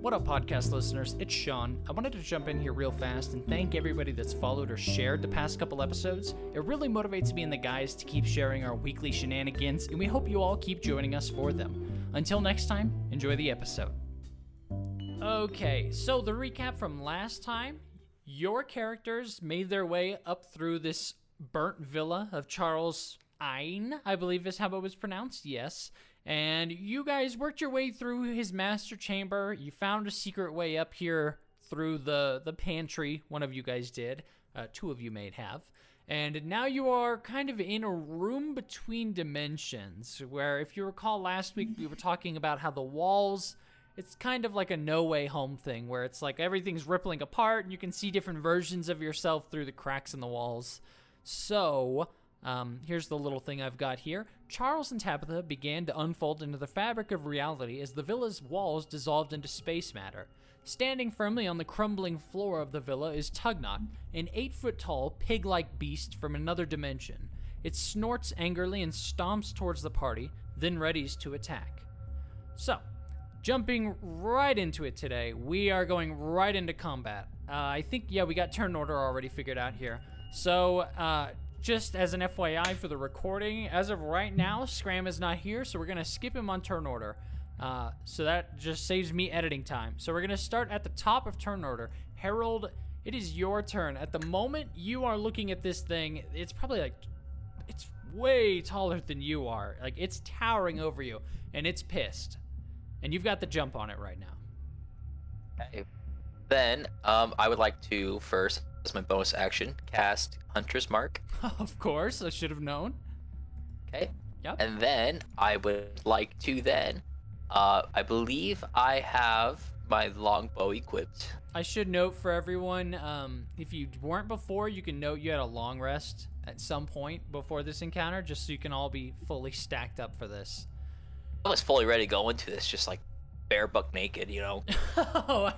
What up, podcast listeners? It's Sean. I wanted to jump in here real fast and thank everybody that's followed or shared the past couple episodes. It really motivates me and the guys to keep sharing our weekly shenanigans, and we hope you all keep joining us for them. Until next time, enjoy the episode. Okay, so the recap from last time your characters made their way up through this burnt villa of Charles Ein, I believe is how it was pronounced, yes. And you guys worked your way through his master chamber. You found a secret way up here through the, the pantry. One of you guys did. Uh, two of you may have. And now you are kind of in a room between dimensions, where if you recall last week, we were talking about how the walls it's kind of like a no way home thing where it's like everything's rippling apart and you can see different versions of yourself through the cracks in the walls. So, um, here's the little thing I've got here. Charles and Tabitha began to unfold into the fabric of reality as the villa's walls dissolved into space matter. Standing firmly on the crumbling floor of the villa is Tugknot, an eight foot tall, pig like beast from another dimension. It snorts angrily and stomps towards the party, then readies to attack. So, jumping right into it today, we are going right into combat. Uh, I think, yeah, we got turn order already figured out here. So, uh, just as an FYI for the recording, as of right now, Scram is not here, so we're going to skip him on turn order. Uh, so that just saves me editing time. So we're going to start at the top of turn order. Harold, it is your turn. At the moment you are looking at this thing, it's probably like, it's way taller than you are. Like, it's towering over you, and it's pissed. And you've got the jump on it right now. Okay. Then, um, I would like to first, as my bonus action, cast Hunter's Mark. of course, I should have known. Okay. Yep. And then I would like to then, uh, I believe I have my longbow equipped. I should note for everyone, um, if you weren't before, you can note you had a long rest at some point before this encounter, just so you can all be fully stacked up for this. I was fully ready to go into this, just like bare buck naked, you know. oh,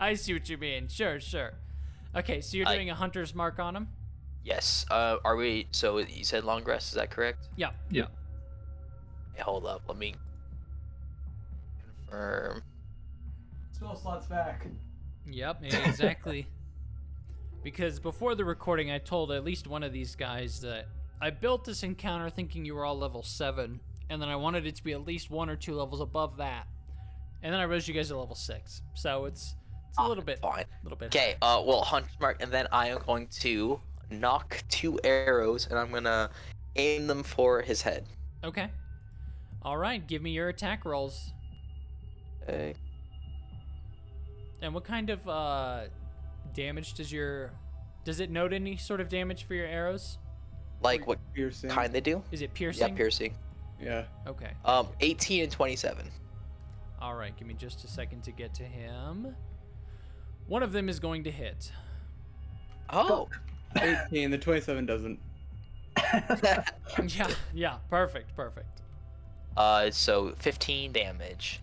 I see what you mean. Sure, sure. Okay, so you're I- doing a hunter's mark on him? Yes. Uh, are we? So you said long rest? Is that correct? Yeah. Yeah. Hey, hold up. Let me confirm. Spell slots back. Yep, exactly. because before the recording, I told at least one of these guys that I built this encounter thinking you were all level 7, and then I wanted it to be at least one or two levels above that. And then I realized you guys to level 6. So it's it's a little bit Fine. A little bit. Okay. Uh, well, Hunter's Mark, and then I am going to nock two arrows, and I'm gonna aim them for his head. Okay. All right, give me your attack rolls. Okay. And what kind of uh damage does your does it note any sort of damage for your arrows? Like what Piercing. kind they do? Is it piercing? Yeah, piercing. Yeah. Okay. Um, 18 and 27. All right, give me just a second to get to him. One of them is going to hit. Oh. 18. The 27 doesn't. yeah, yeah, perfect, perfect. uh, so 15 damage,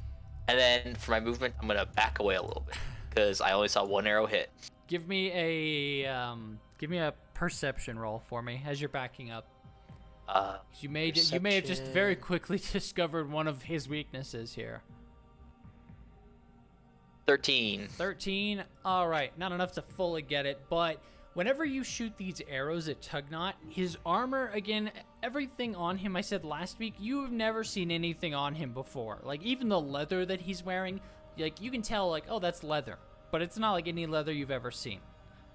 and then for my movement, I'm gonna back away a little bit because I only saw one arrow hit. Give me a um, give me a perception roll for me as you're backing up. Uh, 'Cause You may you may have just very quickly discovered one of his weaknesses here. 13. 13. All right, not enough to fully get it, but whenever you shoot these arrows at Tugknot, his armor, again, everything on him, I said last week, you've never seen anything on him before. Like, even the leather that he's wearing, like, you can tell, like, oh, that's leather. But it's not like any leather you've ever seen.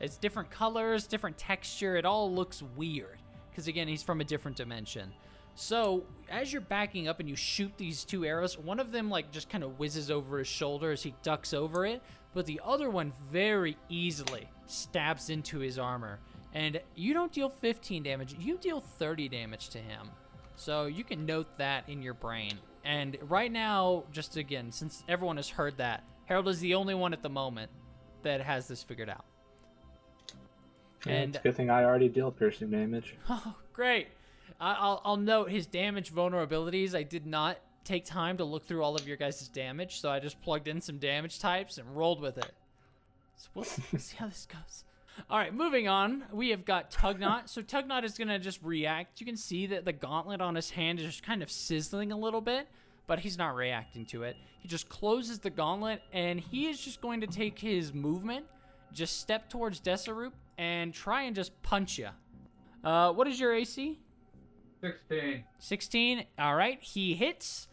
It's different colors, different texture, it all looks weird. Because, again, he's from a different dimension. So, as you're backing up and you shoot these two arrows, one of them like just kind of whizzes over his shoulder as he ducks over it, but the other one very easily stabs into his armor. And you don't deal 15 damage, you deal 30 damage to him. So, you can note that in your brain. And right now, just again, since everyone has heard that, Harold is the only one at the moment that has this figured out. Yeah, And- it's a good thing I already deal piercing damage. Oh, great. I'll, I'll note his damage vulnerabilities. I did not take time to look through all of your guys' damage, so I just plugged in some damage types and rolled with it. So we'll, we'll see how this goes. All right, moving on. We have got Tugknot. So Tugknot is going to just react. You can see that the gauntlet on his hand is just kind of sizzling a little bit, but he's not reacting to it. He just closes the gauntlet, and he is just going to take his movement, just step towards Desaroop, and try and just punch you. Uh, what is your AC? 16. 16. All right, he hits.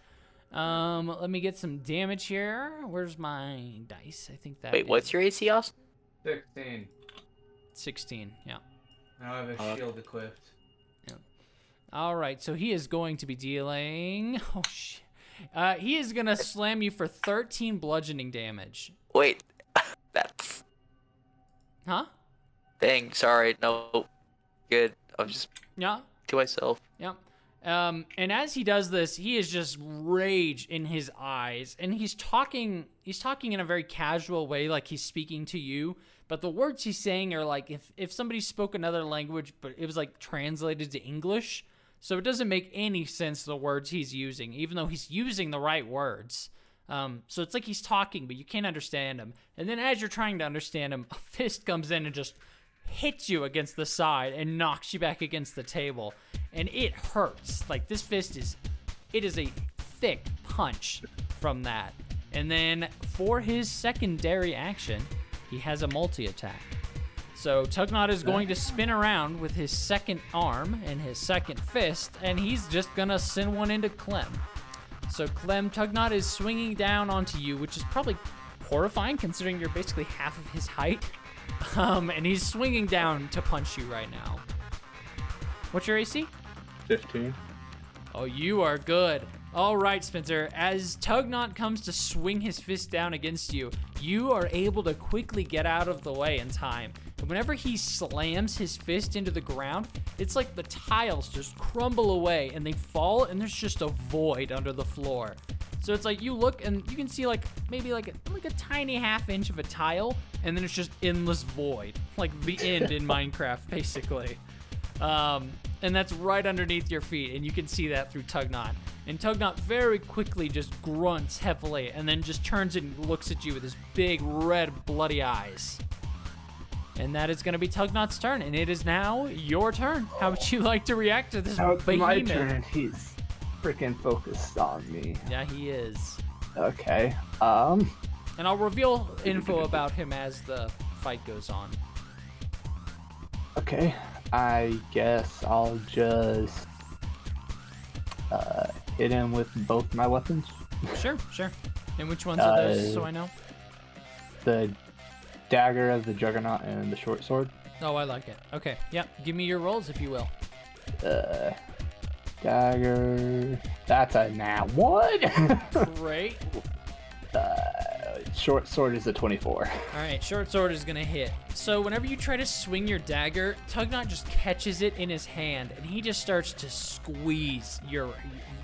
Um, let me get some damage here. Where's my dice? I think that. Wait, is what's your AC, Austin? 16. 16? Yeah. Now I have a Uh, shield equipped. All right, so he is going to be dealing. Oh shit. Uh, he is gonna slam you for 13 bludgeoning damage. Wait, that's Huh? dang. Sorry, no, good. I'm just Yeah. To myself. Yep. Um, and as he does this, he is just rage in his eyes, and he's talking. He's talking in a very casual way, like he's speaking to you. But the words he's saying are like if if somebody spoke another language, but it was like translated to English. So it doesn't make any sense the words he's using, even though he's using the right words. Um, so it's like he's talking, but you can't understand him. And then as you're trying to understand him, a fist comes in and just hits you against the side and knocks you back against the table. And it hurts. Like this fist is it is a thick punch from that. And then for his secondary action, he has a multi attack. So Tugknot is going to spin around with his second arm and his second fist, and he's just gonna send one into Clem. So Clem Tugnot is swinging down onto you, which is probably horrifying considering you're basically half of his height. Um, and he's swinging down to punch you right now. What's your AC? 15. Oh, you are good. All right, Spencer. As Tugknot comes to swing his fist down against you, you are able to quickly get out of the way in time. And whenever he slams his fist into the ground, it's like the tiles just crumble away and they fall, and there's just a void under the floor. So it's like you look and you can see like maybe like a, like a tiny half inch of a tile, and then it's just endless void, like the end in Minecraft, basically. Um, and that's right underneath your feet, and you can see that through Tugknot. And Tugknot very quickly just grunts heavily, and then just turns and looks at you with his big red bloody eyes. And that is going to be Tugknot's turn, and it is now your turn. How would you like to react to this Now it's my turn. He's freaking focused on me. Yeah, he is. Okay. Um. And I'll reveal info about him as the fight goes on. Okay. I guess I'll just uh, hit him with both my weapons. Sure, sure. And which ones are those, Uh, so I know? The dagger of the juggernaut and the short sword. Oh, I like it. Okay, yep. Give me your rolls, if you will. Uh, dagger. That's a nat one. Great. uh, short sword is a 24. All right, short sword is gonna hit. So whenever you try to swing your dagger, Tugknot just catches it in his hand, and he just starts to squeeze your,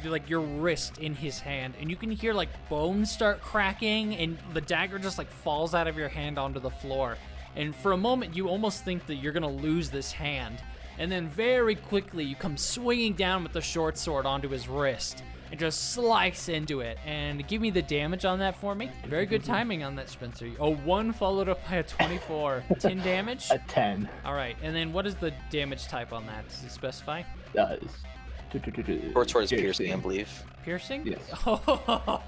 like your wrist in his hand, and you can hear like bones start cracking, and the dagger just like falls out of your hand onto the floor. And for a moment, you almost think that you're gonna lose this hand, and then very quickly you come swinging down with the short sword onto his wrist and just slice into it. And give me the damage on that for me. Very good timing on that, Spencer. A one followed up by a 24. 10 damage? A 10 All right. And then what is the damage type on that? Does it specify? Uh, does. Short sword is piercing, I believe. Piercing? Yes. Oh,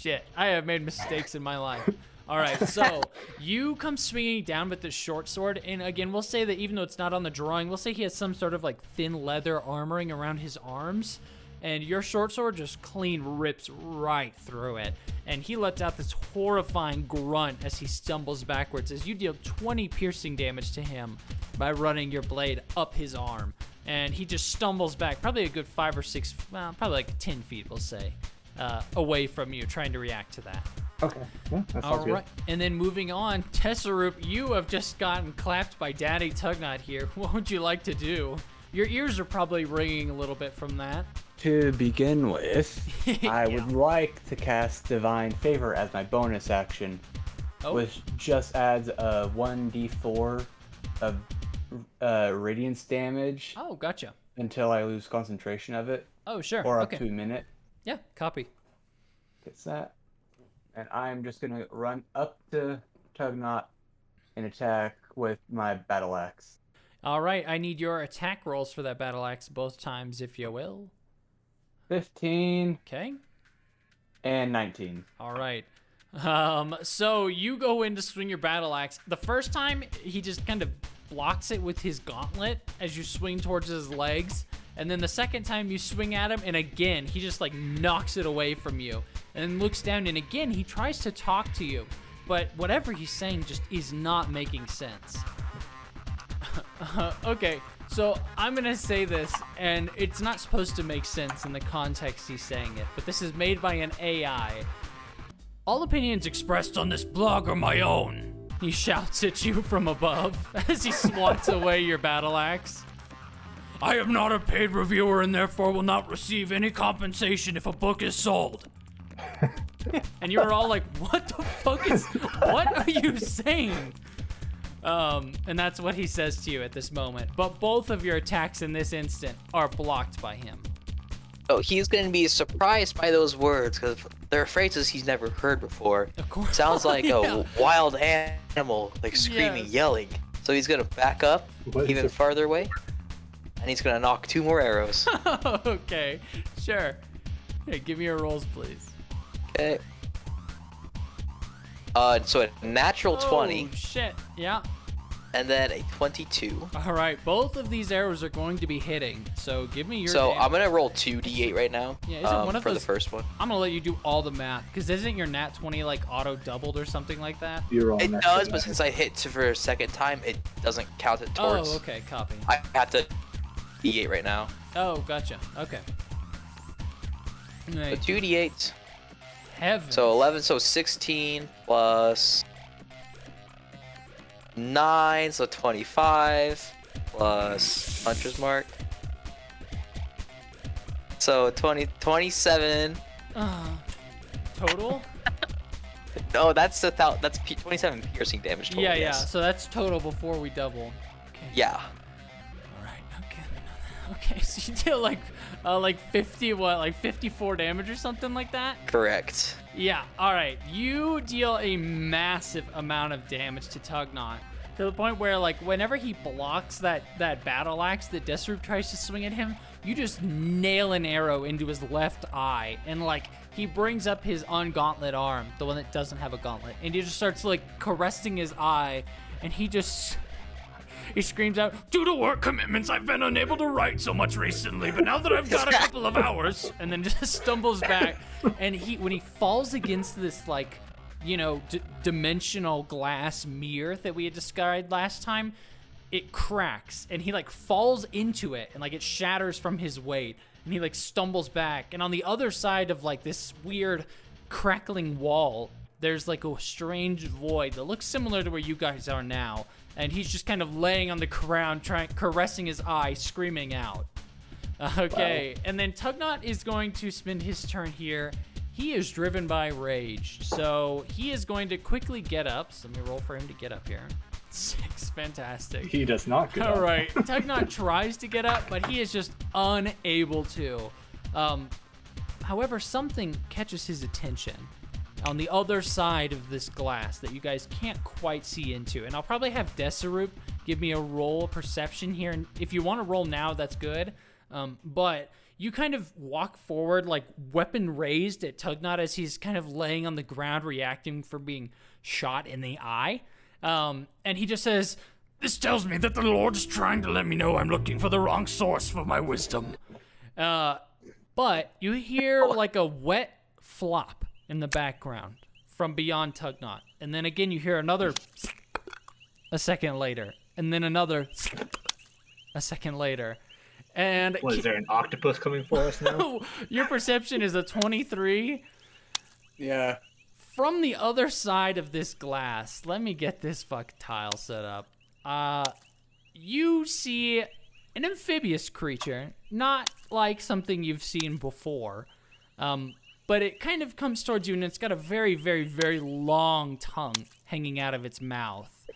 shit. I have made mistakes in my life. All right, so you come swinging down with the short sword, and again, we'll say that even though it's not on the drawing, we'll say he has some sort of like thin leather armoring around his arms, and your short sword just clean rips right through it, and he lets out this horrifying grunt as he stumbles backwards as you deal 20 piercing damage to him by running your blade up his arm, and he just stumbles back, probably a good five or six, well, probably like 10 feet, we'll say, uh, away from you, trying to react to that. Okay. Yeah, that sounds All good. and then moving on, Tessaroop, you have just gotten clapped by Daddy Tugknot here. What would you like to do? Your ears are probably ringing a little bit from that. To begin with, I would like to cast Divine Favor as my bonus action, Oh, which just adds a 1d4 of uh, radiance damage oh, gotcha. until I lose concentration of it, Oh, sure. or up okay. to a minute. Yeah, copy. Gets that. And I'm just gonna run up to Tugknot and attack with my battle axe. All right, I need your attack rolls for that battle axe both times, if you will. 15 Okay. And 19. All right. Um, so you go in to swing your battle axe. The first time, he just kind of blocks it with his gauntlet as you swing towards his legs. And then the second time you swing at him, and again, he just like knocks it away from you. And looks down, and again, he tries to talk to you. But whatever he's saying just is not making sense. Okay, so I'm gonna say this, and it's not supposed to make sense in the context he's saying it, but this is made by an AI. All opinions expressed on this blog are my own. He shouts at you from above as he swats away your battle axe. I am not a paid reviewer and therefore will not receive any compensation if a book is sold. and you are all like, what the fuck is. What are you saying? Um, and that's what he says to you at this moment. But both of your attacks in this instant are blocked by him. Oh, he's gonna be surprised by those words because they're phrases he's never heard before. Of course. Sounds like Yeah. a wild animal, like screaming, Yes. yelling. So he's gonna back up What is even farther away, and he's gonna nock two more arrows. okay, sure. Hey, give me your rolls, please. okay. Uh, so a natural 20 Oh, shit. Yeah. and then a 22. All right. Both of these arrows are going to be hitting. So give me your. So damage. I'm gonna roll two d8 right now. Yeah, isn't um, one of for those- the first one. I'm gonna let you do all the math because isn't your nat 20 like auto doubled or something like that? You're on It does, but since I hit for a second time, it doesn't count it towards. Oh, okay. Copy. I have to d8 right now. Oh, gotcha. Okay. So two d8. Heaven. So 11, so 16 plus 9, so 25 plus Hunter's Mark. So 20, 27. Uh, total. Oh, that's a thou- that's p- 27 piercing damage total. yeah, yeah. So that's total before we double. Okay. Yeah. All right. Okay. So you deal like, uh, like 50 what, like 54 damage or something like that. Correct. Yeah, alright. You deal a massive amount of damage to Tugknot. To the point where, like, whenever he blocks that, that battle axe that Desrup tries to swing at him, you just nail an arrow into his left eye. And, like, he brings up his ungauntlet arm, the one that doesn't have a gauntlet, and he just starts, like, caressing his eye. And he just. He screams out, Due to work commitments, I've been unable to write so much recently, but now that I've got a couple of hours, and then just stumbles back. And he, when he falls against this, like, you know, d- dimensional glass mirror that we had described last time, it cracks, and he, like, falls into it, and, like, it shatters from his weight, and he, like, stumbles back. And on the other side of, like, this weird crackling wall, there's like a strange void that looks similar to where you guys are now, and he's just kind of laying on the ground, trying caressing his eye, screaming out. Okay, and then Tugknot is going to spend his turn here. He is driven by rage, so he is going to quickly get up. So let me roll for him to get up here. Six, fantastic. He does not get All up. right, Tugknot tries to get up, but he is just unable to. Um, however, something catches his attention on the other side of this glass that you guys can't quite see into. And I'll probably have Desarup give me a roll of perception here. And if you want to roll now, that's good. Um, but you kind of walk forward, like weapon raised at Tugknot as he's kind of laying on the ground, reacting for being shot in the eye. Um, and he just says, This tells me that the Lord is trying to let me know I'm looking for the wrong source for my wisdom. Uh, but you hear like a wet flop in the background from beyond Tugknot. And then again, you hear another a second later. And then another a second later. And What is there an octopus coming for us now? your perception is a 23 Yeah. from the other side of this glass, let me get this fuck tile set up. Uh, you see an amphibious creature, not like something you've seen before, um, but it kind of comes towards you and it's got a very, very, very long tongue hanging out of its mouth.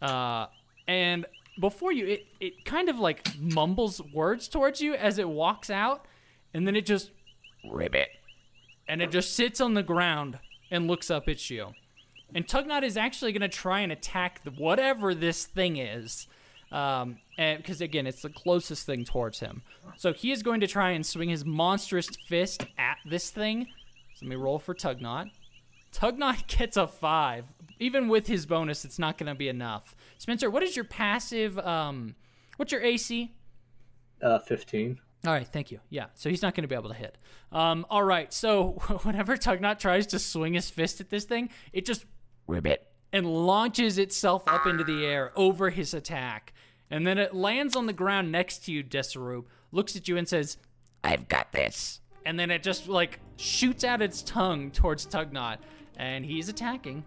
Uh, and before you, it, it kind of like mumbles words towards you as it walks out, and then it just ribbit and it just sits on the ground and looks up at you. And Tugknot is actually going to try and attack the, whatever this thing is. Um, and because again, it's the closest thing towards him. So he is going to try and swing his monstrous fist at this thing. So let me roll for Tugknot. Tugknot gets a five. Even with his bonus, it's not going to be enough. Spencer, what is your passive? Um, what's your AC? Uh, 15. All right, thank you. Yeah, so he's not going to be able to hit. Um, all right, so whenever Tugknot tries to swing his fist at this thing, it just ribbit and launches itself up into the air over his attack, and then it lands on the ground next to you, Desaru, looks at you and says, "I've got this," and then it just like shoots out its tongue towards Tugknot, and he's attacking.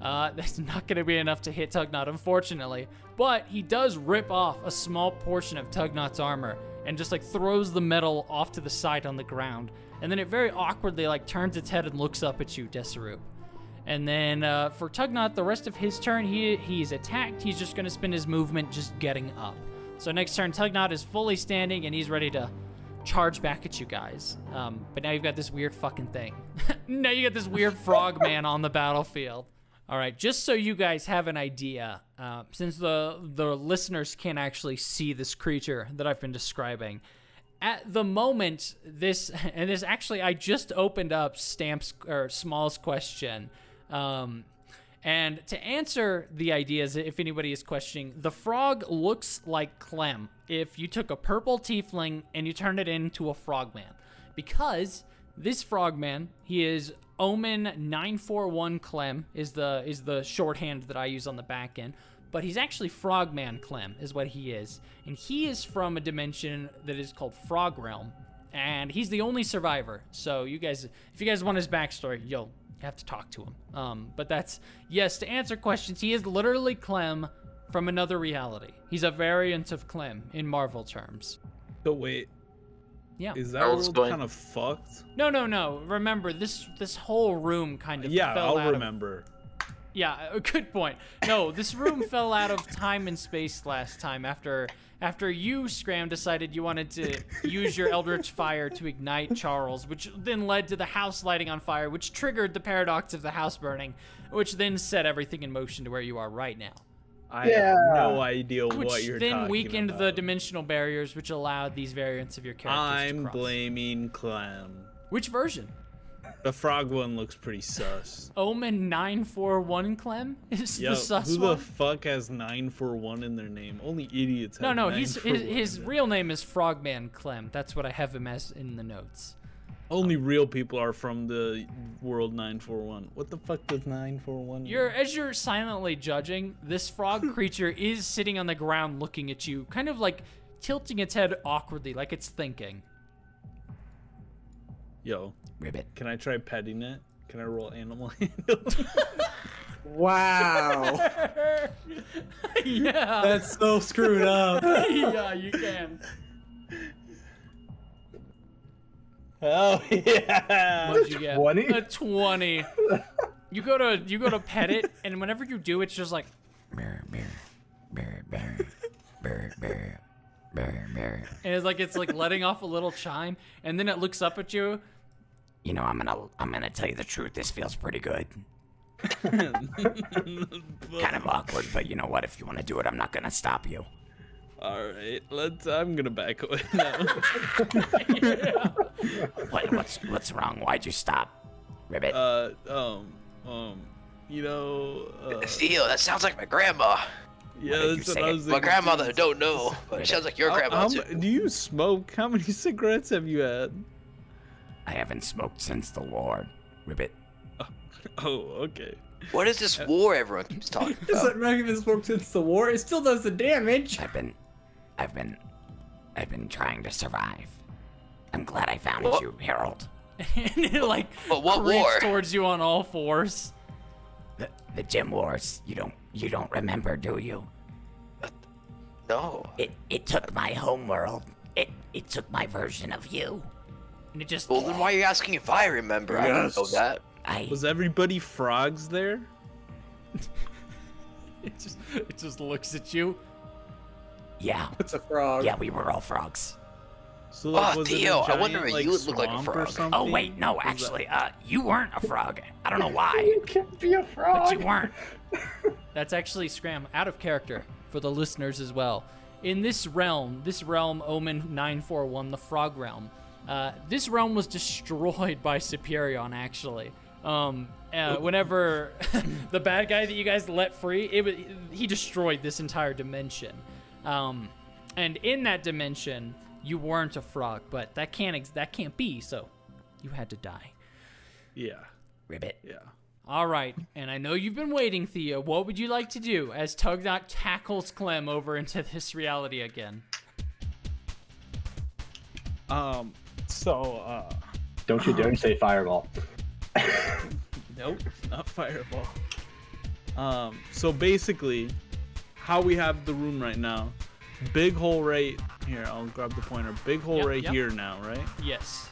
Uh, that's not going to be enough to hit Tugknot, unfortunately. But he does rip off a small portion of Tugknot's armor and just like throws the metal off to the side on the ground. And then it very awkwardly like turns its head and looks up at you, Desaru. And then uh, for Tugknot, the rest of his turn, he he's attacked. He's just going to spend his movement just getting up. So next turn, Tugknot is fully standing and he's ready to charge back at you guys. Um, but now you've got this weird fucking thing. now you got this weird frog man on the battlefield. All right, just so you guys have an idea, uh, since the the listeners can't actually see this creature that I've been describing, at the moment, this and this actually I just opened up Stamps or Small's question, um, and to answer the ideas, if anybody is questioning, the frog looks like Clem. If you took a purple tiefling and you turned it into a frogman, because this frogman he is Omen 941 Clem is the is the shorthand that I use on the back end, but he's actually Frogman Clem is what he is, and he is from a dimension that is called Frog Realm, and he's the only survivor. So you guys, if you guys want his backstory, you'll have to talk to him. Um, but that's yes to answer questions. He is literally Clem from another reality. He's a variant of Clem in Marvel terms. So wait, Yeah. is that I world going- kind of fucked? No, no, no. Remember this this whole room kind of Yeah, fell I'll out of remember. Yeah, a good point. No, this room fell out of time and space last time after after you, Scram, decided you wanted to use your Eldritch Fire to ignite Charles, which then led to the house lighting on fire, which triggered the paradox of the house burning, which then set everything in motion to where you are right now. I Yeah. have no idea what Which you're talking about. then weakened the dimensional barriers, which allowed these variants of your characters to I'm blaming Clem. Which version? The frog one looks pretty sus. Omen 941 Clem is Yo, the sus who one? the fuck has 941 in their name? Only idiots No, no, he's, his, his real name is Frogman Clem. That's what I have him as in the notes. Only real people are from the world 941. What the fuck does 941 mean? You're as you're silently judging, this frog creature is sitting on the ground looking at you, kind of like tilting its head awkwardly, like it's thinking. Yo, Ribbit. can I try petting it? Can I roll animal handle? Wow. yeah. That's so screwed up. yeah, you can. oh yeah. What'd you get? 20? A twenty. You go to you go to pet it, and whenever you do, it's just like and it's like it's like letting off a little chime, and then it looks up at you. You know, I'm gonna I'm gonna tell you the truth. This feels pretty good. Kind of awkward, but you know what? If you want to do it, I'm not gonna stop you. All right, let's. I'm gonna back away now. What, what's what's wrong? Why'd you stop, Ribbit? uh, um, um, you know, uh, Theo, that sounds like my grandma. yeah, did you that's what? I was My grandmother don't know, but it sounds like your How- grandma how too. do you smoke? How many cigarettes have you had? I haven't smoked since the war, Ribbit. Oh, okay. What is this uh, war everyone keeps talking It's about? like not even spoke since the war. It still does the damage. I've been, I've been, I've been trying to survive. I'm glad I found What? you, Harold. and it like But what war? towards you on all fours. The the gym wars. You don't you don't remember, do you? Uh, no. It it took my home world. It it took my version of you. And it just Well, then why are you asking if I remember? I don't know that. I Was everybody frogs there? it just it just looks at you. yeah It's a frog. yeah we were all frogs. So like, Oh, was Theo, it a I wonder if like, you would look like a swamp or frog. Oh wait, no, Was that- actually, uh, you weren't a frog. I don't know why, You can't be a frog. but you weren't. That's actually Scram out of character for the listeners as well. In this realm, this realm Omen 941, the Frog Realm, Uh, this realm was destroyed by Superion, actually. Um, uh, whenever the bad guy that you guys let free, it was, he destroyed this entire dimension. Um, and in that dimension, you weren't a frog, but that can't ex- that can't be. So you had to die. Yeah. Ribbit. Yeah. All right, and I know you've been waiting, Theo. What would you like to do as Tugknot tackles Clem over into this reality again? Um. So, uh, Don't you dare say fireball. nope, not fireball. Um. So basically, how we have the room right now, big hole right here. I'll grab the pointer. Big hole Yep, right yep. here now, right? Yes.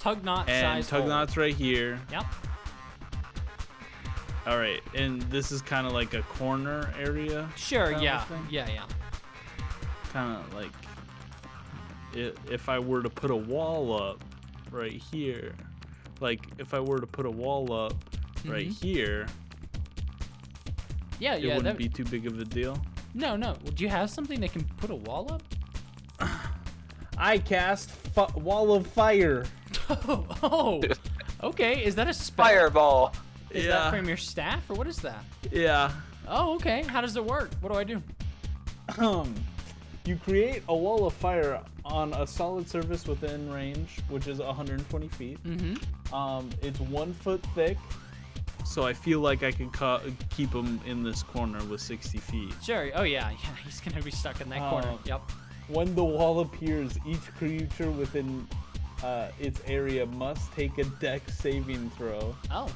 Tugknot And size hole. Tugknot's right here. Yep. All right, and this is kind of like a corner area. Sure. kinda Yeah. Yeah. Yeah. kind of like i if I were to put a wall up right here, like if I were to put a wall up right Mhm. here, Yeah. it Yeah. wouldn't that- be too big of a deal. No. No. Do you have something that can put a wall up? I cast fu- wall of fire. Oh. oh. Okay. Is that a spell? Fireball. Is yeah, that from your staff or what is that? yeah. Oh, okay. How does it work? What do I do? Um, you create a wall of fire on a solid surface within range, which is 120 feet. Mm-hmm. Um, it's one foot thick, so I feel like I can ca- keep him in this corner with 60 feet. Sure. Oh yeah. Yeah. He's gonna be stuck in that corner. Oh. Yep. When the wall appears, each creature within uh, its area must take a dex saving throw. Oh.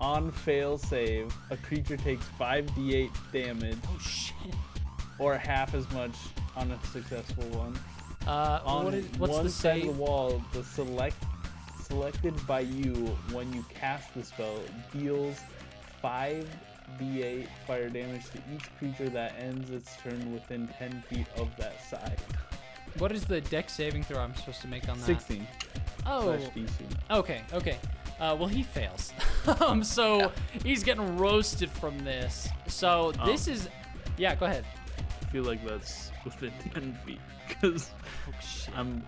On fail save, a creature takes 5d8 damage, Oh shit. or half as much on a successful one. Uh, On what is, what's one the side of the wall, the select selected by you when you cast the spell deals 5d8 fire damage to each creature that ends its turn within 10 feet of that side. What is the dex saving throw I'm supposed to make on that? 16 Oh. Okay. Okay. Uh, well, he fails. um, so he's getting roasted from this. So Oh. this is, yeah. Go ahead. I feel like that's within 10 feet because Oh. I'm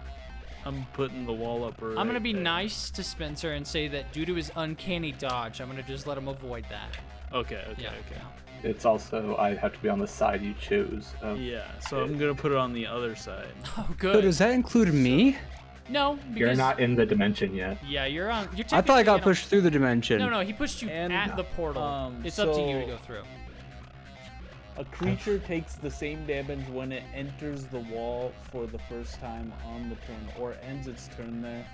I'm putting the wall up. Right I'm gonna be there. nice to Spencer and say that due to his uncanny dodge, I'm gonna just let him avoid that. Okay, okay, Yeah. okay. It's also I have to be on the side you choose. Of, Yeah, so I'm gonna put it on the other side. Oh, So good. does that include me? no, because You're not in the dimension yet. Yeah, you're on. You're I thought I got in a- pushed through the dimension. No, no, he pushed you And, at the portal. um, it's up to you to go through. A creature takes the same damage when it enters the wall for the first time on the turn or ends its turn there.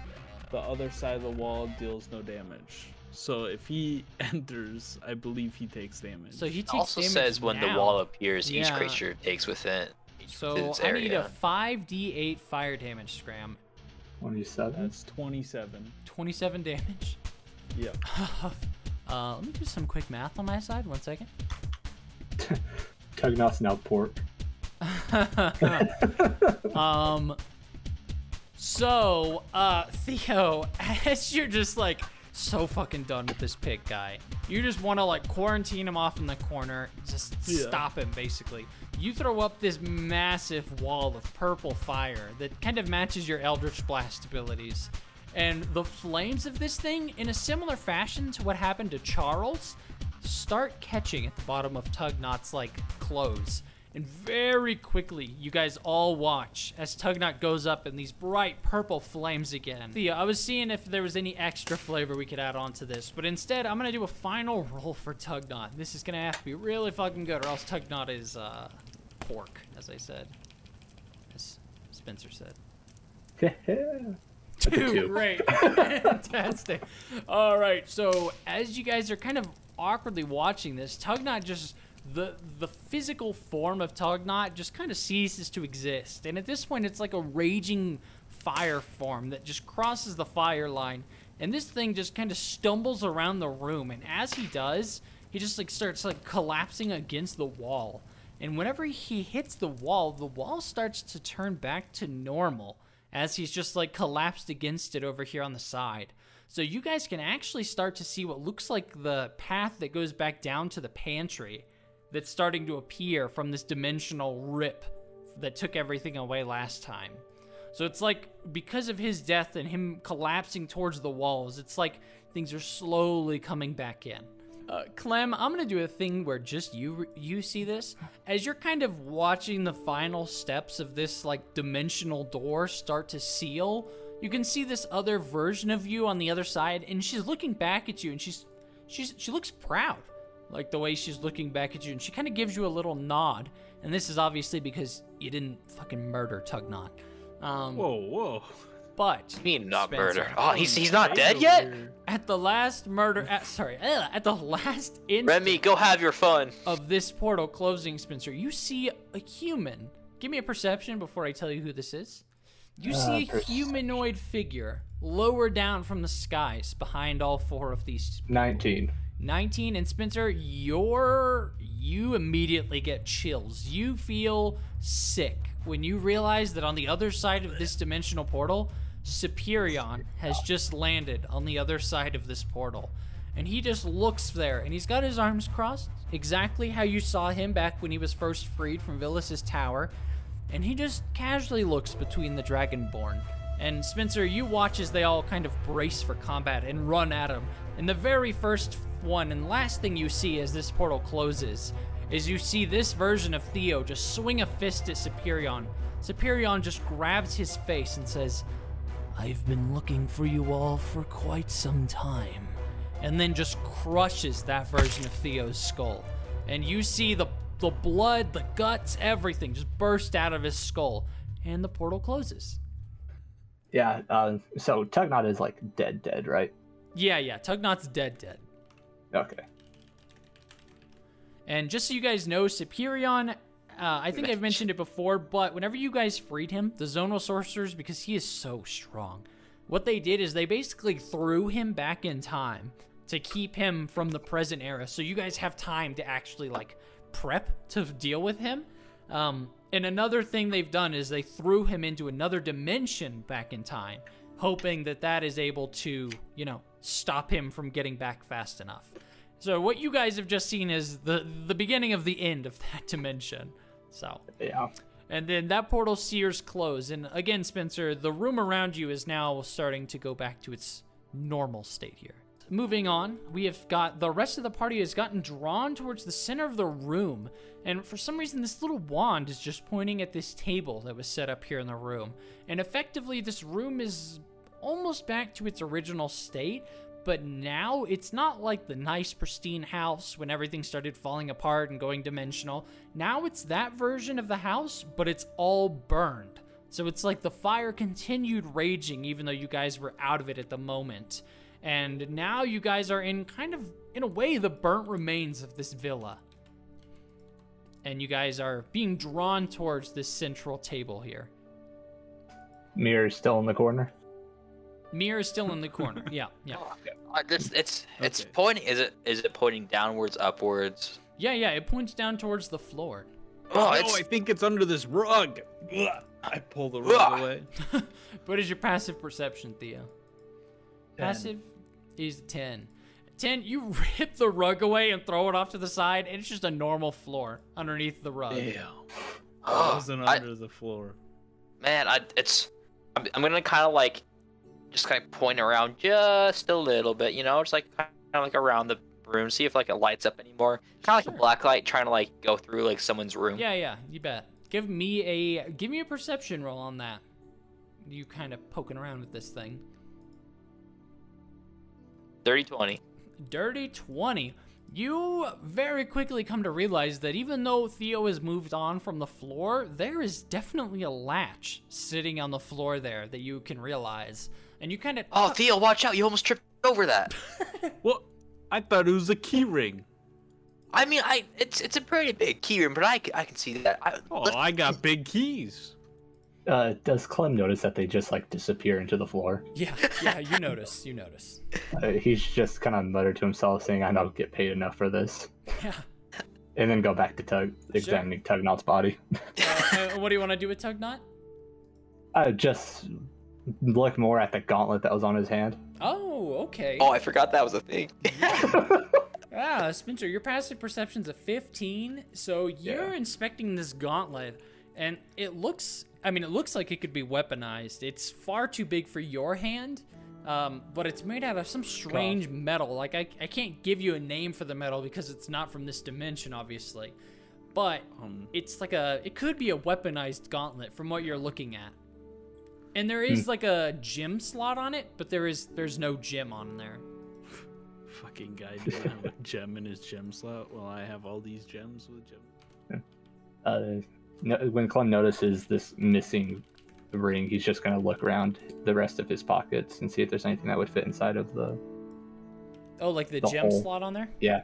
The other side of the wall deals no damage. So if he enters, I believe he takes damage. So he It takes also damage says when the wall appears, each creature takes within So its I need a 5d8 fire damage, Scram. 27. that's 27. 27 damage. Yep. Uh, let me do some quick math on my side. One second. Tugknot's now pork. um. So, uh, Theo, as you're just like so fucking done with this pig guy, you just want to like quarantine him off in the corner, just Yeah. stop him basically. You throw up this massive wall of purple fire that kind of matches your Eldritch Blast abilities. And the flames of this thing, in a similar fashion to what happened to Charles, start catching at the bottom of Tugknot's like clothes. And very quickly, you guys all watch as Tugknot goes up in these bright purple flames again. Thea, I was seeing if there was any extra flavor we could add on to this, but instead, I'm gonna do a final roll for Tugknot. This is gonna have to be really fucking good, or else Tugknot is uh, pork, as I said, as Spencer said. Two. great. Fantastic. All right, so as you guys are kind of awkwardly watching this, Tugknot just the the physical form of Tugknot just kind of ceases to exist. And at this point it's like a raging fire form that just crosses the fire line. And this thing just kind of stumbles around the room and as he does, he just like starts like collapsing against the wall. And whenever he hits the wall, the wall starts to turn back to normal as he's just like collapsed against it over here on the side. So you guys can actually start to see what looks like the path that goes back down to the pantry that's starting to appear from this dimensional rip that took everything away last time. So it's like because of his death and him collapsing towards the walls, it's like things are slowly coming back in. Uh, Clem, I'm gonna do a thing where just you you see this as you're kind of watching the final steps of this like dimensional door start to seal. You can see this other version of you on the other side, and she's looking back at you, and she's she's she looks proud, like the way she's looking back at you, and she kind of gives you a little nod. And this is obviously because you didn't fucking murder Tugknot. Um, Whoa, whoa. but You mean not Spencer. murder? Oh, he's he's not dead yet. at the last murder, at, sorry, uh, at the last instant Remy, go have your fun. of this portal closing, Spencer, you see a human. Give me a perception before I tell you who this is. You uh, see a humanoid figure lower down from the skies behind all four of these 19. 19 and Spencer, you're you immediately get chills. You feel sick when you realize that on the other side of this dimensional portal, Superion has just landed on the other side of this portal. And he just looks there and he's got his arms crossed, exactly how you saw him back when he was first freed from Villas's tower. And he just casually looks between the Dragonborn. And Spencer, you watch as they all kind of brace for combat and run at him. And the very first one and last thing you see as this portal closes is you see this version of Theo just swing a fist at Superion. Superion just grabs his face and says, I've been looking for you all for quite some time. And then just crushes that version of Theo's skull. And you see the the blood, the guts, everything just burst out of his skull. And the portal closes. Yeah, uh, so Tugknot is like dead, dead, right? Yeah, yeah, Tugknot's dead dead. Okay. And just so you guys know, Superion, uh, I think I've mentioned it before, but whenever you guys freed him, the Zonal Sorcerers, because he is so strong, what they did is they basically threw him back in time to keep him from the present era. So you guys have time to actually, like, prep to deal with him. Um, and another thing they've done is they threw him into another dimension back in time, hoping that that is able to, you know, stop him from getting back fast enough. So what you guys have just seen is the the beginning of the end of that dimension. So, Yeah. and then that portal sears close, and again, Spencer, the room around you is now starting to go back to its normal state here. Moving on, we have got the rest of the party has gotten drawn towards the center of the room, and for some reason, this little wand is just pointing at this table that was set up here in the room. And effectively, this room is almost back to its original state, but now it's not like the nice, pristine house when everything started falling apart and going dimensional. Now it's that version of the house, but it's all burned. So it's like the fire continued raging even though you guys were out of it at the moment. And now you guys are in kind of, in a way, the burnt remains of this villa. And you guys are being drawn towards this central table here. Mirror's still in the corner. Mir is still in the corner. Yeah, yeah. Uh, It's it's it's Okay. pointing. Is it is it pointing downwards, upwards? Yeah, yeah, it points down towards the floor. Oh, no, I think it's under this rug. I pull the rug Ugh. away. what is your passive perception, Theo? Passive is 10. 10, you rip the rug away and throw it off to the side, and it's just a normal floor underneath the rug. Damn. I oh, wasn't I- under the floor. man. I it's I'm, I'm gonna kind of like just kind of point around just a little bit, you know, just like kind of like around the room, see if like it lights up anymore. Kind of like a black light trying to like go through like someone's room. Yeah, yeah, you bet. Give me a give me a perception roll on that. You kind of poking around with this thing. 30 20. Dirty 20. You very quickly come to realize that even though Theo has moved on from the floor, there is definitely a latch sitting on the floor there that you can realize. And you kind of Oh, uh, Theo, watch out! You almost tripped over that. Well, I thought it was a key ring. I mean, I it's it's a pretty big keyring, but I, I can see that. I, Oh, I got big keys. Uh, does Clem notice that they just like disappear into the floor? Yeah, yeah, you notice, you notice. Uh, he's just kind of muttered to himself, saying, "I don't get paid enough for this," Yeah. and then go back to Tug, examining Tugknot's body. Uh, what do you want to do with Tugknot? Uh, just look more at the gauntlet that was on his hand. Oh, okay. Oh, I forgot that was a thing. Ah, Spencer, your passive perception's a 15, so you're Yeah. inspecting this gauntlet, and it looks. I mean, it looks like it could be weaponized. It's far too big for your hand, um, but it's made out of some strange metal. Like I, I can't give you a name for the metal because it's not from this dimension, obviously. But Um, it's like a. It could be a weaponized gauntlet from what you're looking at. And there is Hmm. like a gem slot on it, but there is there's no gym on there. fucking guy doesn't have a gem in his gem slot. Well, I have all these gems with gem. Uh, no, when Clem notices this missing ring, he's just gonna look around the rest of his pockets and see if there's anything that would fit inside of the. Oh, like the, The gem hole. slot on there? Yeah.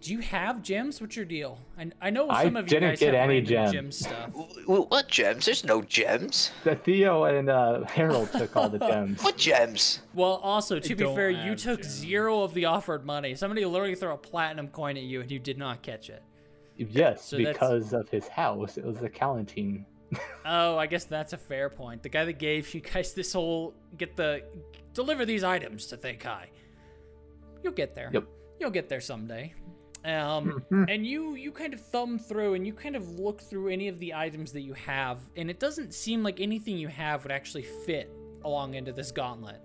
Do you have gems? What's your deal? I, I know I some of you didn't guys get have any gems. gem. gem stuff. W- w- What gems? There's no gems. The Theo and uh, Harold took all the gems. What gems? Well, also to be fair, you took gems. zero of the offered money. Somebody literally threw a platinum coin at you, and you did not catch it. Yes, So that's- because of his house. It was the Calentine. Oh, I guess that's a fair point. The guy that gave you guys this whole get the deliver these items to Thakai. You'll get there. Yep. You'll get there someday. Um, and you you kind of thumb through and you kind of look through any of the items that you have, and it doesn't seem like anything you have would actually fit along into this gauntlet.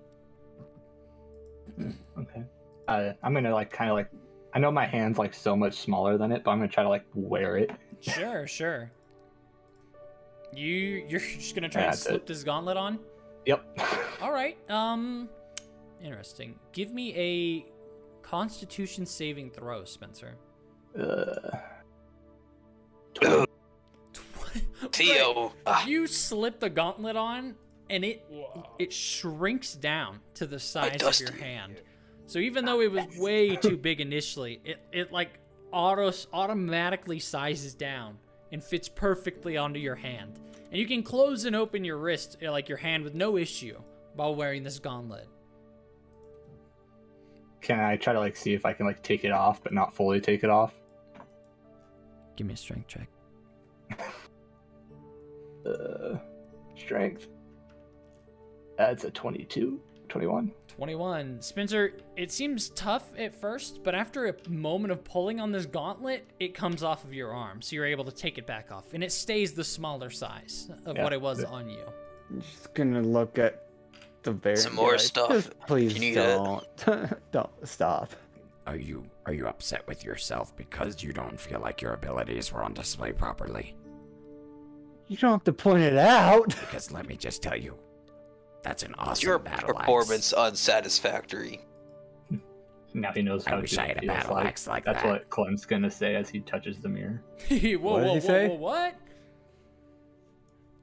Okay. Uh, I'm gonna like kind of like. I know my hand's like so much smaller than it, but I'm gonna try to like wear it. Sure, sure. You you're just gonna try Yeah, to slip it. this gauntlet on? Yep. All right. Um, interesting. Give me a Constitution saving throw, Spencer. uh, Theo. Ah, You slip the gauntlet on, and it it shrinks down to the size of your hand. So even though it was way too big initially, it it like auto automatically sizes down and fits perfectly onto your hand. And you can close and open your wrist, uh, like your hand, with no issue while wearing this gauntlet. can I try to like see if I can like take it off, but not fully take it off? Give me a strength check. Uh, strength. That's a 22, 21. 21. Spencer, it seems tough at first, but after a moment of pulling on this gauntlet, it comes off of your arm, so you're able to take it back off, and it stays the smaller size of Yeah. what it was on you. I'm just gonna look at the very. Some more stuff. Just please you eat don't. don't stop. Are you are you upset with yourself because you don't feel like your abilities were on display properly? You don't have to point it out. Because let me just tell you, that's an awesome Your battle axe. performance unsatisfactory. Now he knows I how wish to I had a feels battle like. axe like That's that. what Clem's gonna say as he touches the mirror. whoa, What did whoa, he whoa, say? whoa, what?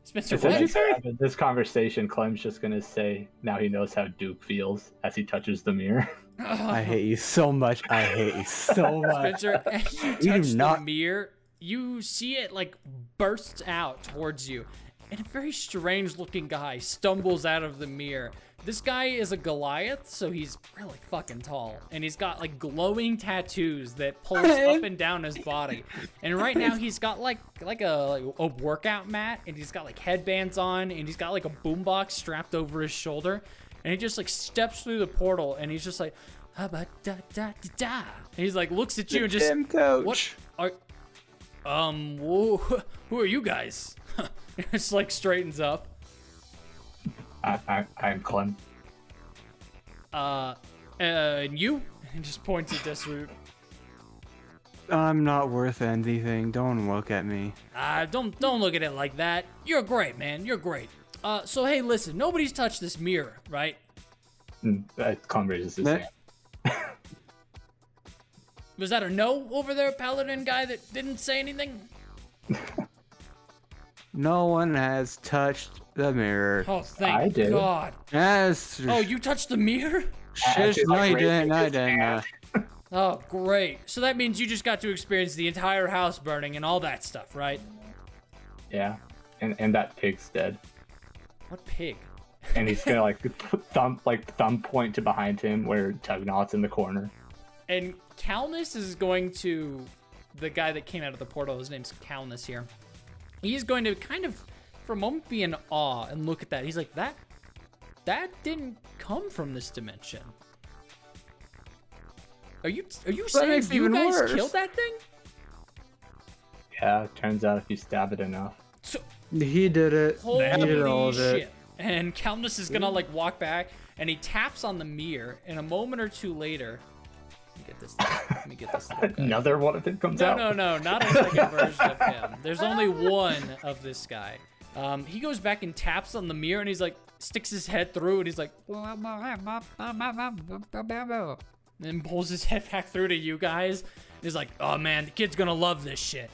Spencer, What did you say? This conversation, Clem's just gonna say now he knows how Duke feels as he touches the mirror. I hate you so much. I hate you so much. Spencer, as you do touch the mirror, you see it like bursts out towards you, and a very strange looking guy stumbles out of the mirror. This guy is a Goliath, so he's really fucking tall, and he's got like glowing tattoos that pulse up and down his body. And right now he's got like like a like a workout mat, and he's got like headbands on, and he's got like a boombox strapped over his shoulder, and he just like steps through the portal, and he's just like. "Ah, ba, da, da, da, da." And he's like looks at you and just coach. what are um who, who are you guys? it's like straightens up. I, I, I'm Clem. Uh, uh, and you? And just points at Deathroot. I'm not worth anything. Don't look at me. Uh, don't don't look at it like that. You're great, man. You're great. Uh, so hey, listen. Nobody's touched this mirror, right? Mm, uh, Clem raises his Nah. Was that a no over there, paladin guy that didn't say anything? No one has touched the mirror. Oh, thank I did. God. Yes. Oh, you touched the mirror? Shush, no, like you didn't. I didn't. uh, Oh, great. So that means you just got to experience the entire house burning and all that stuff, right? Yeah, and and that pig's dead. What pig? And he's gonna like thumb like thumb point to behind him where Tugknot's in the corner. And Calnus is going to the guy that came out of the portal. His name's Calnus here. He's going to kind of, for a moment, be in awe and look at that. He's like, that, that didn't come from this dimension. Are you are you saying makes you guys worse. killed that thing? Yeah, turns out if you stab it enough. So He did it. Holy he did all of shit. it. And Calnus is gonna like walk back and he taps on the mirror and a moment or two later. Let me get this. Let me get this. Another one of them comes No, out. no, no, no, not a second version of him. There's only one of this guy. Um, he goes back and taps on the mirror and he's like, sticks his head through and he's like, and pulls his head back through to you guys. He's like, oh man, the kid's gonna love this shit.